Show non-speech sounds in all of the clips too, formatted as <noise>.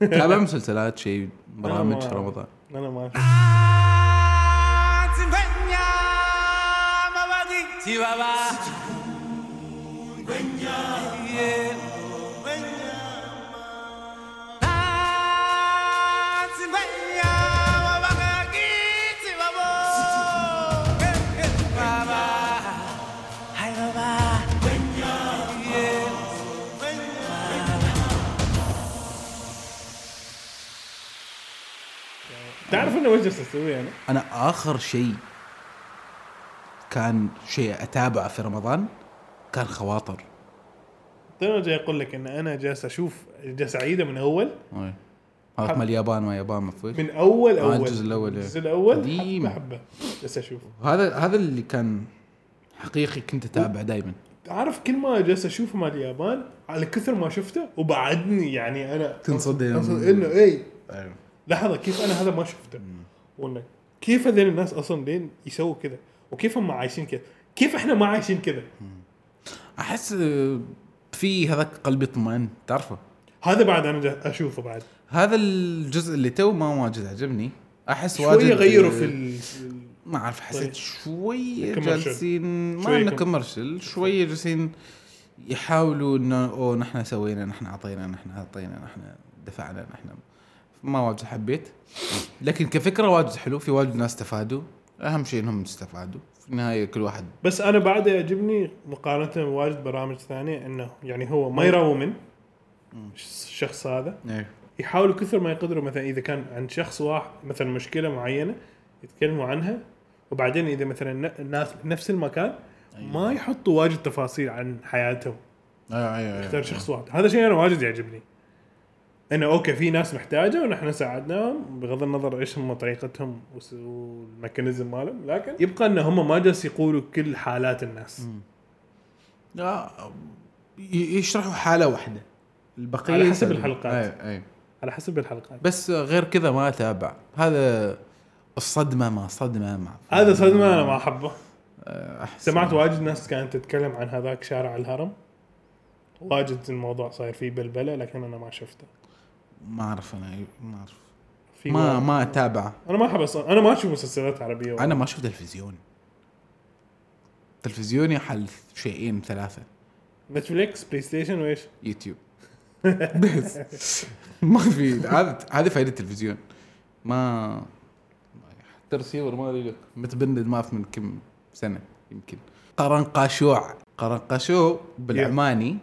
تابع مسلسلات شيء برامج رمضان؟ أنا ما تعرف إنه وش جالس أسوي أنا؟ أنا آخر شيء كان شيء أتابعه في رمضان كان خواطر تو جاي أقول لك إن أنا جالس أشوف جالس أعيده من أول. هذا مال اليابان ما يابان فيش من أول آه، أول الجزء الأول، إيه. الجزء الأول قديم. حبة جالس اشوفه هذا هذا اللي كان حقيقي كنت اتابع دائما عارف كل ما جالس أشوفه مال اليابان على كثر ما شفته وبعدني يعني أنا تنصدم. إنه اي أيوه. لحظة كيف أنا هذا ما شفته؟ وإنه كيف هذول الناس أصلا لين يسووا كذا؟ وكيف هم عايشين كذا؟ كيف إحنا ما عايشين كذا؟ أحس آه، في هذاك قلبي اطمأن تعرفه؟ هذا بعد أنا أشوفه بعد. هذا الجزء اللي تو ما واجد عجبني. أحس واجد شوية غيروا آه، في ال... ما أعرف حسيت طيب. شوية. جالسين ما إنه commercial شوية جالسين يحاولوا إنه أوه نحن سوينا نحن أعطينا نحن أعطينا نحن دفعنا نحن ما واجد حبيت. لكن كفكرة واجد حلو في واجد ناس استفادوا. أهم شيء إنهم استفادوا. في النهاية كل واحد بس أنا بعد يعجبني مقارنة بواجد برامج ثانية إنه يعني هو ما يراوي من الشخص هذا. إيه. يحاولوا كثر ما يقدروا مثلا إذا كان عند شخص واحد مثلا مشكلة معينة يتكلموا عنها وبعدين إذا مثلا الناس بنفس المكان ما يحطوا واجد تفاصيل عن حياتهم. أيوه أيوه يختار شخص واحد. هذا شيء أنا واجد يعجبني. إنه okay في ناس محتاجة ونحن ساعدناهم بغض النظر إيش هم طريقتهم وال mechanism مالهم لكن يبقى ان هم ما جالس يقولوا كل حالات الناس. لا يشرحوا حالة واحدة. البقية على حسب. الحلقات. إيه إيه على حسب الحلقات. بس غير كذا ما أتابع. هذا الصدمة ما صدمة ما. هذا صدمة أنا ما أحبه. أحس سمعت واجد ناس كانت تتكلم عن هذاك شارع الهرم. واجد الموضوع صاير فيه بلبلة لكن أنا ما شفته. ما أعرف أنا ما أعرف. ما. ما أتابع. أنا ما أحب أنا ما أشوف مسلسلات عربية أنا ما أشوف تلفزيون. تلفزيوني حال شيئين ثلاثة. Netflix PlayStation وإيش؟ يوتيوب. بس. ما في. هذا هذه فائده التلفزيون. ما حتى رسيفر ما لك. متبند ما في من كم سنة يمكن. قرنقاشوع. قرنقاشو بالعماني.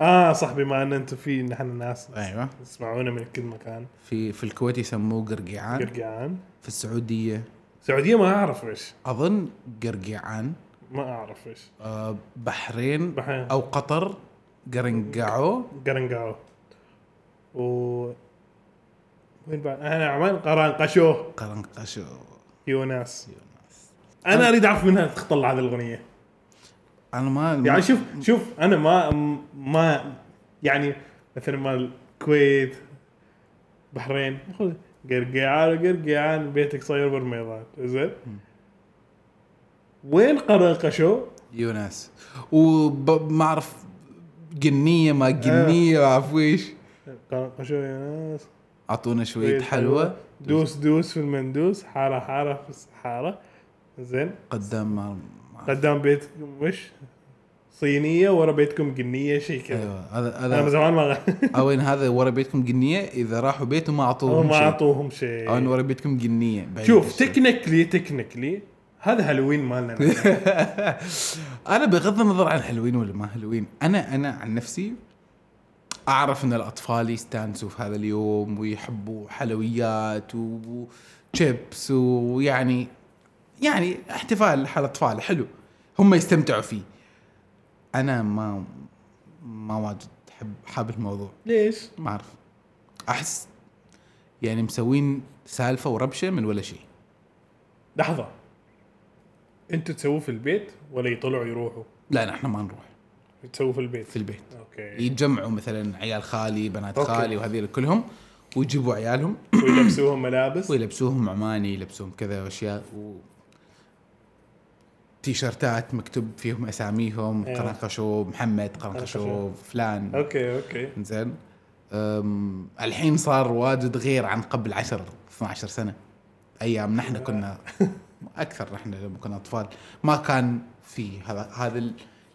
آه صح بما إن أنتم في نحن ناس أيوه. تسمعونا من كل مكان. في في الكويت يسموه قرقيعان. قرقعان في السعودية. السعوديه ما أعرف إيش. أظن قرقيعان. ما أعرف إيش. آه، بحرين بحرين. أو قطر قرنقعو. قرنقاو و وين بعد؟ أنا عمان قران قشو قرنقشو. يوناس. أنا أريد أعرف منها تطلع هذه الأغنية. أنا ما يعني شوف شوف أنا ما ما يعني مثلا مال الكويت بحرين خذ قرقعان قرقعان بيتك صاير برميضان زين؟ وين قرنقشو؟ يونس. وما اعرف قنيه ما قنيه ما اعرف إيش قرنقشو يا ناس أعطونا شوية حلوة. دوس دوس في المندوس حاره حارة في الصحارة. زين؟ قدام قدام بيتكم وش؟ صينية ورا بيتكم قنيه شيء كذا أيوه هذا أنا هذا زمان ما <laughs> أو إن هذا ورا بيتكم قنيه إذا راحوا بيته ما أعطوهم ما شيء أعطوهم شيء أو إن ورا بيتكم قنيه شوف. technically technically هذا هالوين مالنا. <laughs> أنا بغض النظر عن حلوين ولا ما حلوين أنا أنا عن نفسي أعرف إن الأطفال يستانسوا في هذا اليوم ويحبوا حلويات وشيبس ويعني يعني احتفال حال أطفال حلو. هم يستمتعوا فيه. أنا ما ما واجد حب حاب الموضوع. ليش؟ ما أعرف. أحس يعني مسوين سالفة وربشة من ولا شيء. لحظة. أنتوا تسووه في البيت ولا يطلعوا يروحوا؟ لا نحن ما نروح. تسووه في البيت؟ في البيت. أوكي. يتجمعوا مثلا عيال خالي بنات أوكي. خالي وهذيل كلهم ويجيبوا عيالهم. ويلبسوهم ملابس؟ ويلبسوهم عماني يلبسوهم كذا وأشياء تيشرتات مكتوب فيهم أساميهم أيوة. قرنقشو محمد قرنقشو. فلان. أوكي أوكي. زين. الحين صار واجد غير عن قبل 10 12 سنة. أيام نحن كنا <laughs> أكثر نحن لما كنا أطفال. ما كان في هذا هذا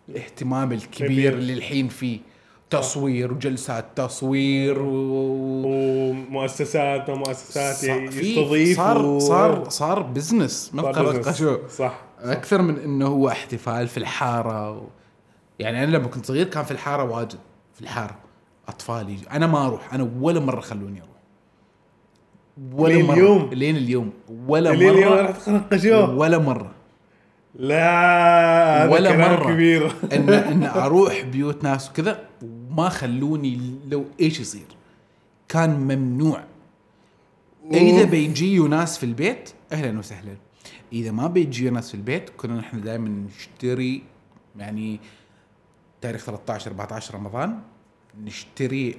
الاهتمام الكبير كبير. اللي الحين فيه. تصوير وجلسات تصوير و... ومؤسسات ومؤسسات صار في- يستضيف صار صار صار بزنس من قرقشو صح. أكثر من إنه هو احتفال في الحارة و... يعني أنا لما كنت صغير كان في الحارة واجد في الحارة. أطفال يجي أنا ما أروح. أنا ولا مرة خلوني أروح. ولا لين مرة. اليوم. لين اليوم. ولا اللي اليوم مرة. راح تقرقشوه ولا مرة. لا ولا مرة. كبير. ان إن <laughs> أروح بيوت ناس وكذا وما خلوني لو إيش يصير. كان ممنوع. إذا. بيجيوا ناس في البيت أهلا وسهلا. إذا ما بيجيوا ناس في البيت كنا نحن دائما نشتري يعني تاريخ 13 14 رمضان نشتري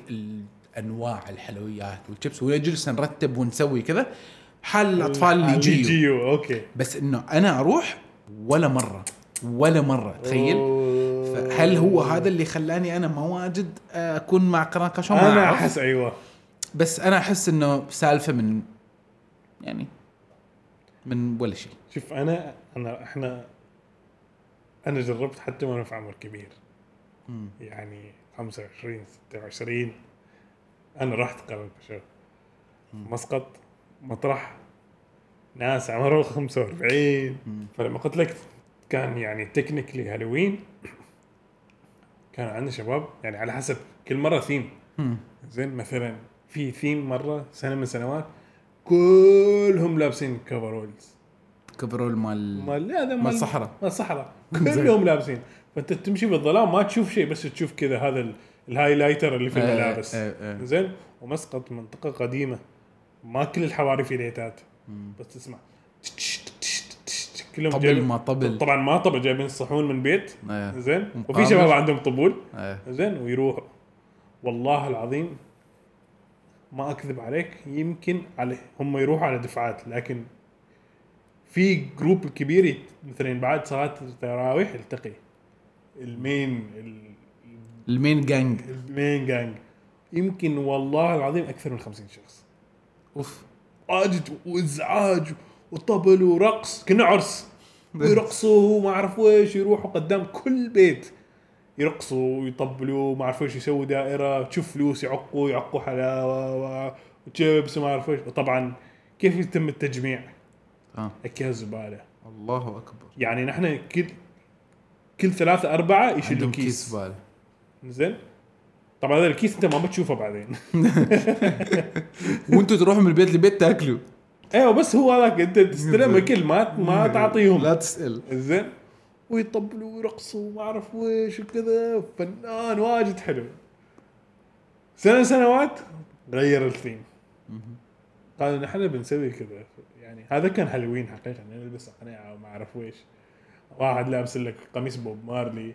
انواع الحلويات والشيبس ونجلس نرتب ونسوي كذا. حال الأطفال اللي يجيوا أوكي. بس إنه أنا أروح ولا مرة ولا مرة. تخيل؟ أوه. هل هو هذا اللي خلاني أنا ما واجد أكون مع قرنقشوه ما أنا. أحس أيوه. بس أنا أحس إنه سالفة من يعني من ولا شيء. شوف أنا أنا إحنا أنا جربت حتى وأنا في عمر كبير. مم. يعني 25 26 أنا رحت قرن شو مسقط مطرح ناس عمرهم 45 فلما قلت لك كان يعني تكنيكلي هالوين كان عندنا شباب يعني على حسب كل مرة ثيم. زين مثلا في ثيم مرة سنة من سنوات كلهم لابسين coveralls coverall مال مال لا هذا مال الصحراء. مال الصحراء. <laughs> كلهم لابسين. فأنت تمشي بالظلام ما تشوف شيء بس تشوف كذا هذا ال- ال highlighter اللي في آه، الملابس. آه، آه. زين؟ ومسقط منطقة قديمة. ما كل الحواري في ليتات. بس تسمع. كلهم طبل ما طبل. طبعا ما طبل جايبين الصحون من بيت. آه. زين. وفي شباب عندهم طبول. آه. زين ويروحوا والله العظيم ما أكذب عليك يمكن عليه هم يروحوا على دفعات لكن في group كبير مثلا بعد صلاة التراويح يلتقي. ال main ال- ال main gang ال main gang يمكن والله العظيم أكثر من 50 شخص. أوف. واجد وإزعاج وطبل ورقص كنا عرس. <laughs> ويرقصوا وما اعرف ويش يروحوا قدام كل بيت. يرقصوا ويطبلوا ما اعرف ويش يسووا دائرة تشوف فلوس يعقوا يعقوا حلاوة وشيبس وما اعرف ويش وطبعا كيف يتم التجميع؟ آه. أكياس زبالة. الله أكبر. يعني نحن كل كل ثلاثة أربعة يشيلوا كيس. كيس زبالة. زين؟ طبعا هذا الكيس أنت ما بتشوفه بعدين. <laughs> وأنتم تروحوا من البيت لبيت تاكلوا. أيوه بس هو هذاك أنت تستلم اكل ما ما تعطيهم. لا تسأل. زين. ويطبلوا ويرقصوا وما أعرف ويش وكذا. فنان واجد حلو. سنة سنوات غير الثيم. قالوا نحن بنسوي كذا. يعني هذا كان هالوين حقيقة. نلبس قناعة وما أعرف ويش. واحد لابس لك قميص بوب مارلي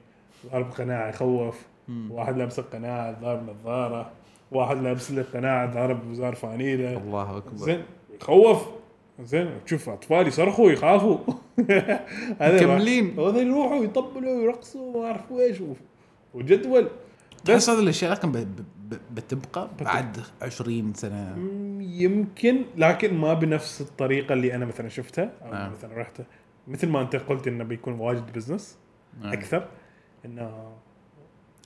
ضارب قناعة يخوف. واحد لابس قناعة ضارب نظارة. واحد لابس لك قناعة ضارب وزار فانيلة. الله أكبر. زين. يخوف. زين تشوف اطفال يصرخوا يخافوا. <laughs> مكملين. هذا يروحوا يطبلوا ويرقصوا وما أعرف ويش و- وجدول. بس هذه الأشياء لكن بتبقى بعد 20 سنة. يمكن لكن ما بنفس الطريقة اللي أنا مثلا شفتها أو نعم. مثلا رحت. مثل ما أنت قلت إنه بيكون واجد business نعم. أكثر إنه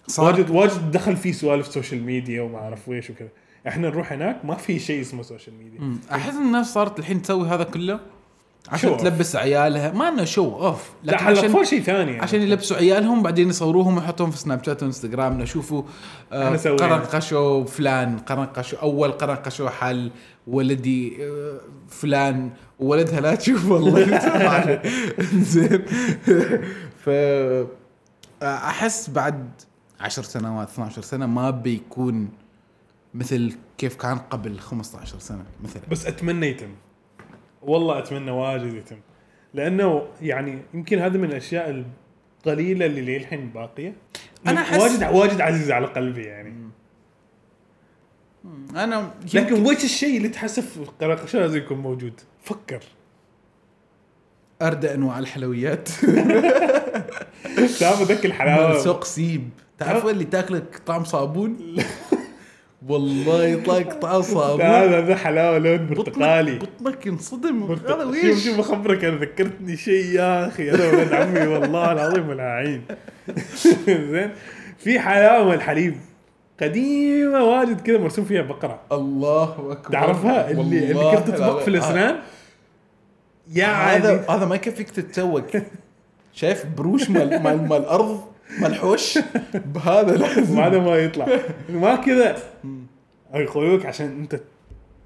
صار واجد واجد دخل فيه سوالف social media وما أعرف ويش وكذا. إحنا نروح هناك ما في شيء اسمه social media. أحس الناس صارت الحين تسوي هذا كله عشان. تلبس عيالها ما إنه show off لا لكن على عشان شيء ثاني يعني. عشان يلبسوا عيالهم بعدين يصوروهم ويحطوهم في سناب شات وانستغرام نشوفوا آه سوينا. قرنقشوا فلان قرنقشوا أول قرنقشوا حل ولدي آه فلان وولدها لا تشوف <laughs> والله زين ف أحس بعد عشر سنوات 12 سنة ما بيكون مثل كيف كان قبل 15 سنة مثلا. بس أتمنى يتم. والله أتمنى واجد يتم. لأنه يعني يمكن هذا من الأشياء القليلة اللي للحين باقية. أنا أحس- واجد واجد عزيز على قلبي يعني. أنا لكن وش الشيء اللي في قرقشة لازم يكون موجود؟ فكر. اردى أنواع الحلويات. <laughs> تعرف ذاك الحلاوه <laughs> سوق سيب. تعرف اللي تاكلك طعم صابون؟ <laughs> والله يطلق طاسة. هذا ذا حلاوة لون برتقالي. بطنك ينصدم. هذا برتق- شوف شوف اخبرك أنا ذكرتني شيء يا أخي. أنا ولد عمي والله العظيم العين <laughs> زين. في حلاوة الحليب. قديمة واجد كذا مرسوم فيها بقرة. الله أكبر. تعرفها؟ اللي اللي كنت تطبق في. الأسنان؟ يا هذا هذا ما يكفيك تتسوق <laughs> شايف؟ بروش مال مال مال الأرض. مال حوش بهذا <laughs> لازم وهذا ما يطلع. ما كذا. يقولوك عشان أنت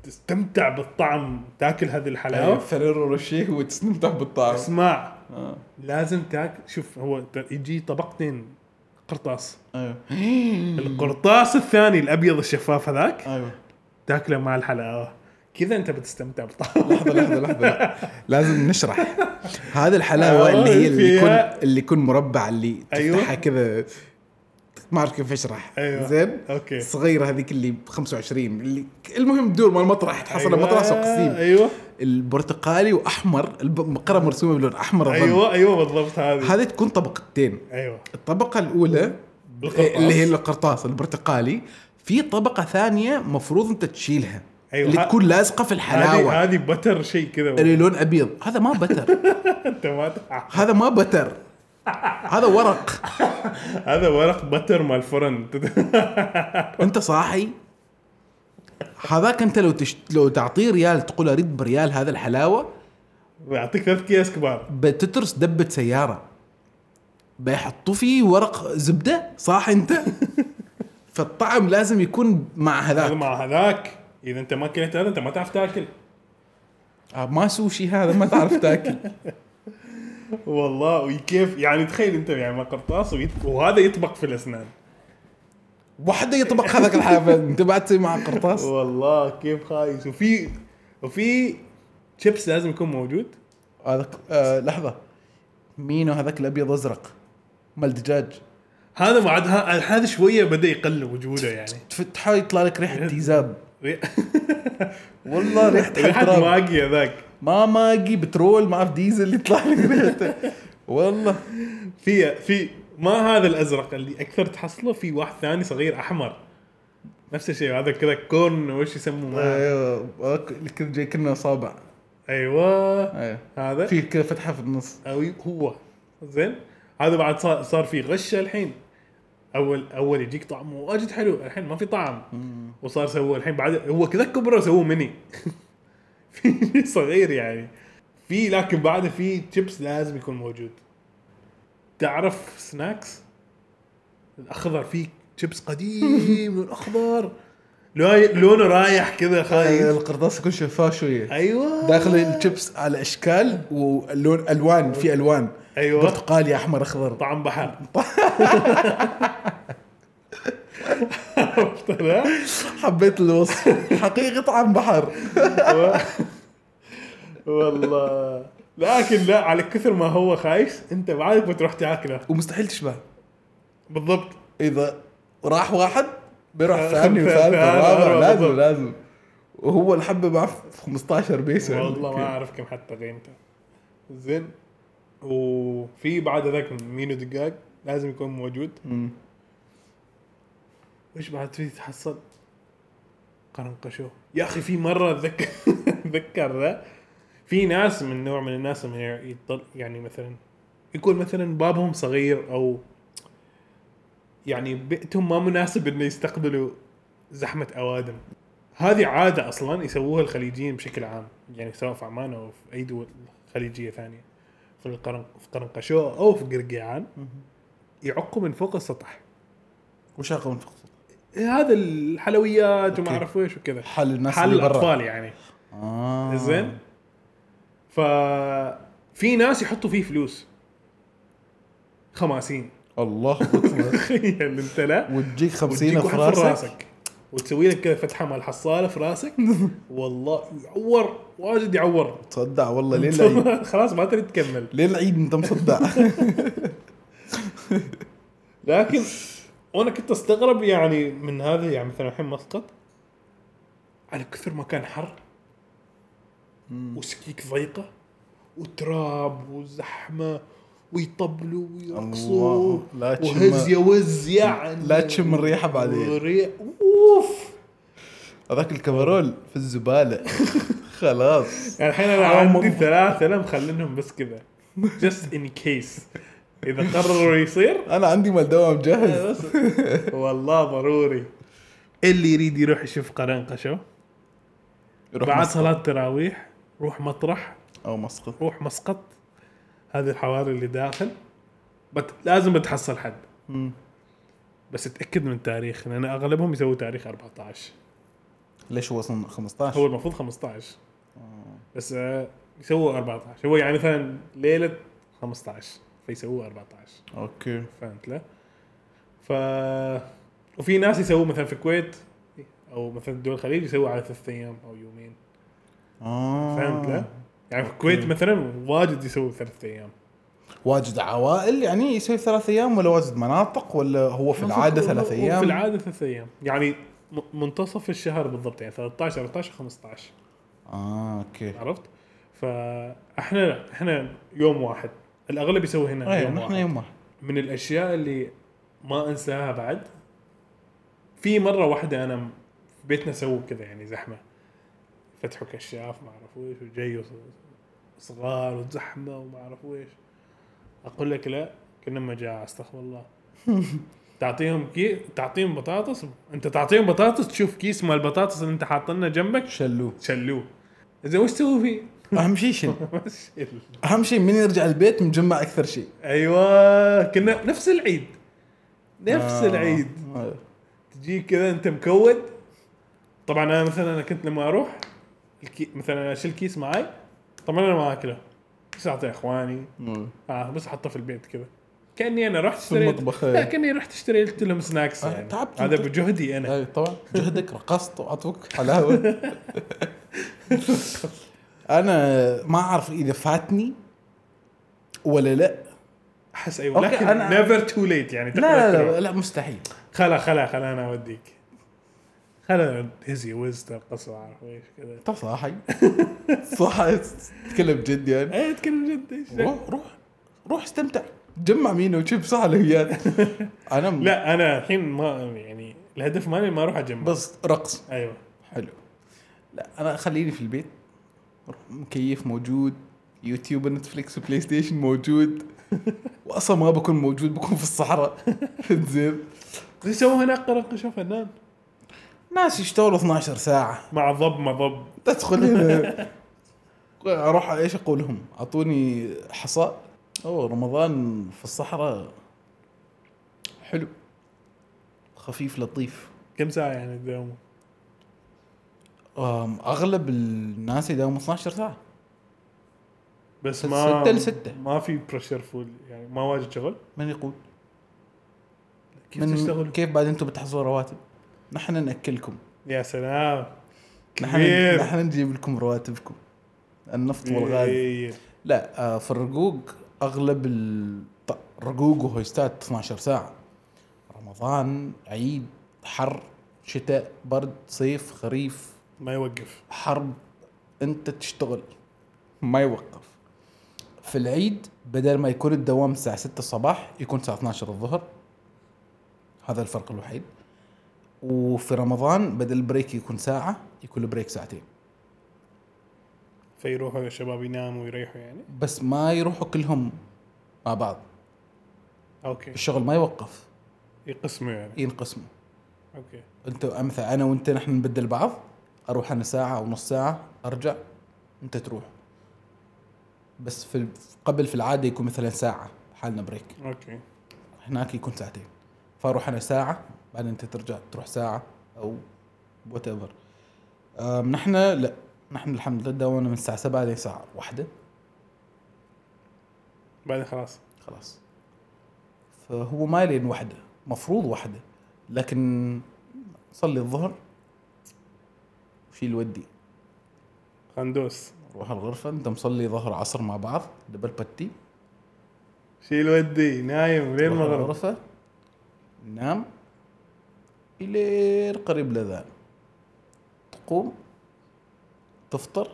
تستمتع بالطعم تاكل هذه الحلاوة؟ فريرو روشيه وتستمتع بالطعم. اسمع. آه. لازم تاكل شوف هو يجي طبقتين قرطاس. أيوه. القرطاس الثاني الأبيض الشفاف هذاك أيوه. تاكله مع الحلاوة. كذا انت بتستمتع بالطعم لحظة لحظة لحظة لا. لازم نشرح هذا الحلاوة اللي هي اللي يكون اللي يكون مربع اللي أيوة. تفتحها كذا ما أعرف كيف أشرح أيوة. زين أوكي. الصغيره هذيك اللي ب 25 اللي المهم تدور مال المطرح تحصل أيوة. مطرح سوق قسيم أيوه البرتقالي وأحمر البقره مرسومة بلون أحمر أظن. أيوه أيوه بالضبط هذه هذه تكون طبقتين أيوه الطبقة الأولى القرطاس. اللي هي القرطاس البرتقالي في طبقة ثانية مفروض أنت تشيلها أيوة. اللي تكون لازقة في الحلاوة. هذه بتر شيء كذا. اللي لون أبيض. هذا ما بتر <laughs> أنت ما هذا ما بتر هذا ورق. <laughs> هذا ورق بتر مال فرن <laughs> أنت صاحي؟ هذاك أنت لو تشت... لو تعطيه ريال تقول أريد بريال هذا الحلاوة. يعطيك ثلاث اكياس كبار. بتترس دبة سيارة. بيحطوا فيه ورق زبدة. صح أنت؟ فالطعم لازم يكون مع هذا هذاك مع هذاك. إذا أنت ما كلت هذا أنت ما تعرف تأكل. آه، ما سوشي هذا ما تعرف تأكل. <laughs> والله وكيف؟ يعني تخيل أنت يعني مع قرطاس وهذا يطبق في الأسنان. وحده يطبق هذاك الحافه أنت بعد تسوي مع قرطاس؟ والله كيف خايس. وفي وفي شيبس لازم يكون موجود؟ هذاك آه لحظة. مينو هذاك الأبيض أزرق. مال دجاج هذا بعد هذا شوية بدأ يقل وجوده يعني. تفتحه يطلع لك ريحة تيزاب. <laughs> والله ريحة ريحة ماقي هذاك. ما ماقي بترول ما أعرف ديزل يطلع لك ريحته. والله. في في ما هذا الأزرق اللي أكثر تحصله في واحد ثاني صغير أحمر. نفس الشيء هذا كذا corn وش يسموه. أيوه جاي كنا اصابع أيوه. أيوه. هذا؟ في كذا فتحة في النص. أو هو. زين. هذا بعد صار صار في غشة الحين. اول أول يجيك طعمه واجد حلو. الحين ما في طعم. وصار سووا الحين بعد هو كذا كبره سووه ميني <laughs> في صغير يعني. في لكن بعد في شيبس لازم يكون موجود. تعرف snacks الأخضر في شيبس قديم <laughs> لون اخضر لو- لونه رايح كذا أيوة، خايف. القرطاس يكون شفاف شوية. أيوه. داخل الشيبس على إشكال واللون ألوان في ألوان. أيوة. برتقالي أحمر أخضر. طعم بحر؟ <laughs> حبيت الوصف. حقيقي طعم بحر. <laughs> والله. لكن لا على كثر ما هو خايس أنت بعدك بتروح تاكله. ومستحيل تشبه بالضبط. إذا راح واحد بيروح آه، ثاني وثالث ثالث، ورابع. رابع، لازم. لازم. وهو الحبة معه في 15 بيسو والله ما أعرف كم حتى قيمته. زين. وفي بعد ذاك مينو دقاق لازم يكون موجود. مم. وش بعد في تحصل؟ قرنقشو. يا أخي في مرة اتذكر <laughs> أتذكر ذا. في ناس من نوع من الناس من يطل يعني مثلا يكون مثلا بابهم صغير أو يعني بيئتهم ما مناسب إنه يستقبلوا زحمة أوادم. هذه عادة أصلا يسووها الخليجيين بشكل عام يعني سواء في عمان أو في أي دول خليجية ثانية. في القرن في قرنقشو أو في قرقيعان يعقوا من فوق السطح. وش اقوى من فوق هذا الحلويات وما. أعرف إيش وكذا. حل الناس حل الأطفال يعني. آه. زين؟ ف في ناس يحطوا فيه فلوس. خماسين. الله <laughs> أكبر. تخيل أنت لا. وتجيك 50 وتجيك في راسك. وتسوي لك كذا فتحة مال حصالة في راسك. <laughs> والله يعور واجد يعور. تصدع والله ليه <laughs> العيد. خلاص ما تريد تكمل. ليه العيد انت مصدع. <laughs> لكن وأنا كنت أستغرب يعني من هذا يعني مثلا الحين مسقط على كثر ما كان حر وسكيك ضيقة وتراب وزحمة ويطبلوا ويرقصوا لا وهز يوز يعني لا تشم الريحة بعدين. وري... أوف. هذاك ال coverall في الزبالة. <laughs> خلاص. يعني الحين أنا عندي. ثلاثة أنا مخلينهم بس كذا. just in case إذا قرروا يصير. أنا عندي مال دوام جاهز. <laughs> والله ضروري. اللي يريد يروح يشوف قرنقشو يروح بعد مسقط. صلاة تراويح روح مطرح. أو مسقط. روح مسقط. هذه الحواري اللي داخل. بت... لازم بتحصل حد. مم. بس اتاكد من التاريخ لأن أغلبهم يسووا تاريخ 14 ليش هو أصلا 15 هو المفروض 15 بس آه، يسووا 14 هو يعني مثلا ليلة 15 فيسووا 14 أوكي. فهمت له؟ ف وفي ناس يسووا مثلا في الكويت أو مثلا دول الخليج يسووا على ثلاث أيام أو يومين. آه. فهمت له؟ يعني في الكويت مثلا واجد يسووا ثلاث أيام. واجد عوائل يعني يسوي ثلاث أيام ولا واجد مناطق ولا هو في العادة ثلاث أيام؟ في العادة ثلاث أيام. يعني م- منتصف الشهر بالضبط يعني 13 14 15 آه أوكي. عرفت؟ فاحنا لا إحنا يوم واحد. الأغلب يسوي هنا إيه يوم واحد. يوم واحد. من الأشياء اللي ما أنساها بعد في مرة واحدة أنا في بيتنا سووا كذا يعني زحمة. فتحوا كشاف ما أعرف ويش وجاي صغار وزحمة وما أعرف ويش. أقول لك لا كنا مجاعة أستغفر الله. <laughs> تعطيهم كي تعطيهم بطاطس أنت تعطيهم بطاطس تشوف كيس مال البطاطس اللي أنت حاطلنا جنبك. شلوه. شلوه. زين وش تسوي فيه؟ أهم شيء شنو؟ <laughs> أهم شيء من يرجع البيت مجمع أكثر شيء أيوه كنا نفس العيد. نفس آه. العيد. آه. تجيك كذا أنت مكود. طبعا أنا مثلا أنا كنت لما أروح الكي... مثلا أشيل كيس معي طبعا أنا ما أكله بس أعطيه إخواني. آه. بس أحطه في البيت كذا كأني أنا رحت اشتريت المطبخ لا إيه. كأني رحت اشتريت لهم سناكس آه، يعني. تعبت هذا. بجهدي أنا. أي طبعا. جهدك <laughs> رقصت وعطوك حلاوة. أنا ما أعرف إذا فاتني ولا لا. أحس أيوه لكن نيفر تو ليت يعني لا لا, لا, لا مستحيل. خلا خلا خلا أنا أوديك. هزي ويز القصة اعرف إيش كذا. انت صاحي صاحي تتكلم جد يعني؟ إيه اتكلم جد. إيش روح روح روح استمتع. جمع مين وشيب صح وياك. <laughs> أنا م- لا أنا الحين ما يعني الهدف مالي ما أروح اجمع بس رقص. أيوه. حلو. لا أنا خليني في البيت. مكيف موجود. يوتيوب ونتفليكس وبلاي ستيشن موجود. واصلا ما بكون موجود بكون في الصحراء. <laughs> زين. إيش يسووا هناك؟ قرنقشة فنان. ناس يشتغلوا 12 ساعة مع ضب ما ضب تدخل هنا <laughs> أروح إيش أقول لهم؟ أعطوني حصى أوه رمضان في الصحراء حلو خفيف لطيف كم ساعة يعني تداوموا؟ أغلب الناس يداوموا 12 ساعة بس ما ستة لستة. ما في pressure full يعني ما واجد شغل من يقول؟ كيف من تشتغل؟ كيف بعد أنتم بتحصلوا رواتب؟ نحن نأكلكم. يا سلام. نحن كبير. نحن نجيب لكم رواتبكم. النفط والغاز. إيه. لا آه، في الرقوق أغلب الرقوق وهويستات 12 ساعة. رمضان عيد حر شتاء برد صيف خريف. ما يوقف. حرب. أنت تشتغل. ما يوقف. في العيد بدل ما يكون الدوام الساعة 6 الصباح يكون الساعة 12 الظهر. هذا الفرق الوحيد. وفي رمضان بدل ال break يكون ساعة يكون ال break ساعتين. فيروحوا الشباب يناموا ويريحوا يعني؟ بس ما يروحوا كلهم مع بعض. okay. الشغل ما يوقف. يقسموا يعني؟ ينقسموا. okay. أنت مثلا أنا وأنت نحن نبدل بعض أروح أنا ساعة أو نص ساعة أرجع أنت تروح. بس في قبل في العادة يكون مثلا ساعة حالنا break okay. هناك يكون ساعتين. فأروح أنا ساعة بعدين أنت ترجع تروح ساعة أو whatever نحن لا نحن الحمد لله داومنا من الساعة 7 لين الساعة واحدة. بعدين خلاص. خلاص. فهو ما لين وحدة مفروض وحدة لكن صلي الظهر وشيل ودي. خندوس روح الغرفة أنت مصلي ظهر عصر مع بعض دبل بتي شيل ودي نايم لين المغرب الغرفة نام. إلى قريب الأذان تقوم تفطر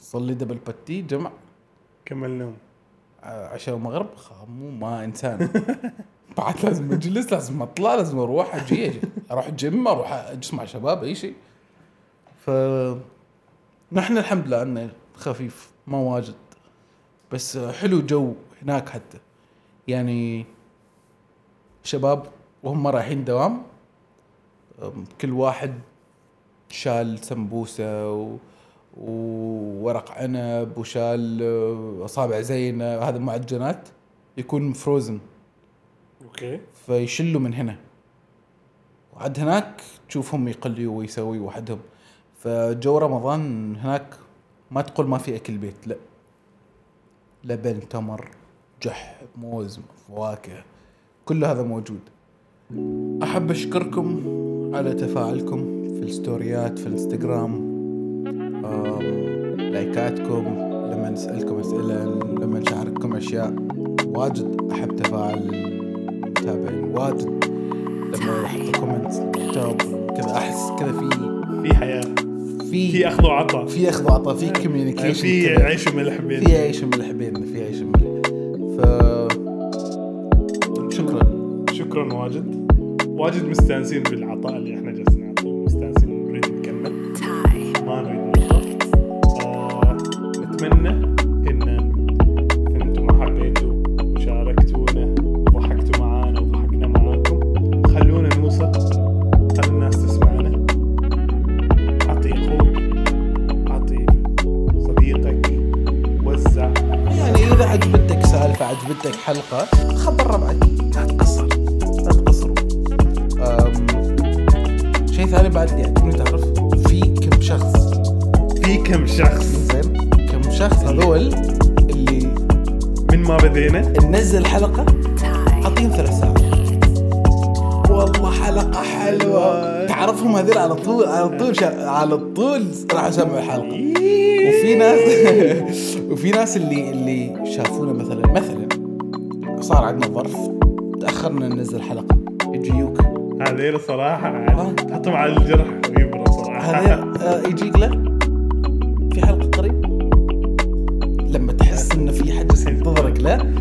صلي دبل بتي جمع. كمل نوم. ع- عشاء ومغرب. خامو ما إنسان. <laughs> بعد لازم أجلس لازم أطلع لازم أروح أجي أجي. أروح الجيم أروح أجلس مع شباب أي شيء. ف نحن الحمد لله أنه خفيف ما واجد. بس حلو جو هناك حتى. يعني شباب وهم رايحين دوام كل واحد شال سمبوسة و... وورق عنب وشال آه، أصابع زينة. هذا معجنات يكون frozen okay. فيشلوا من هنا. وعد هناك تشوفهم يقليوا ويسوي وحدهم. فجو رمضان هناك ما تقول ما في أكل بيت لا. لبن تمر جح موز فواكه كل هذا موجود. أحب أشكركم. على تفاعلكم في الستوريات في الانستغرام لايكاتكم لما نسألكم أسئلة لما نشارككم أشياء. واجد أحب تفاعل المتابعين واجد لما يحطوا comment كتاب كذا أحس كذا في في حياة. في في أخذ وعطاء. في أخذ وعطاء في communication في عيش وملح بين في عيش ملح بيننا في عيش ملح ف شكرا. شكرا واجد. واجد مستانسين بالعطاء اللي إحنا جالسين نعطيه مستانسين نريد نكمل. ما نريد نوقف آه نتمنى إن إن أنتم ما حبيتوا وشاركتونا وضحكتوا معانا وضحكنا معاكم. خلونا نوصل. خلي الناس تسمعنا. أعطي أخوك أعطي صديقك. وزع. يعني إذا عجبتك سالفة عجبتك حلقة ننزل حلقه اعطيهم ثلاث ساعات. والله حلقة حلوة. تعرفهم هذول على طول على طول شا... على طول راح أسمع الحلقة. وفي ناس <laughs> وفي ناس اللي اللي شافونا مثلا مثلا صار عندنا ظرف تأخرنا ننزل حلقة. يجيوك. هذيل صراحة تحطهم على الجرح ويبرى صراحة. هذا آه، يجيك له؟ في حلقة قريب؟ لما تحس إنه في حاجة <laughs> تنتظرك له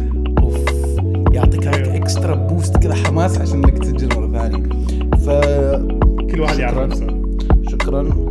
يعطيك هيك اكسترا بوست كذا حماس عشان إنك تسجل مرة ثانية ف كل واحد يعرف شكراً. نفسه. شكرا.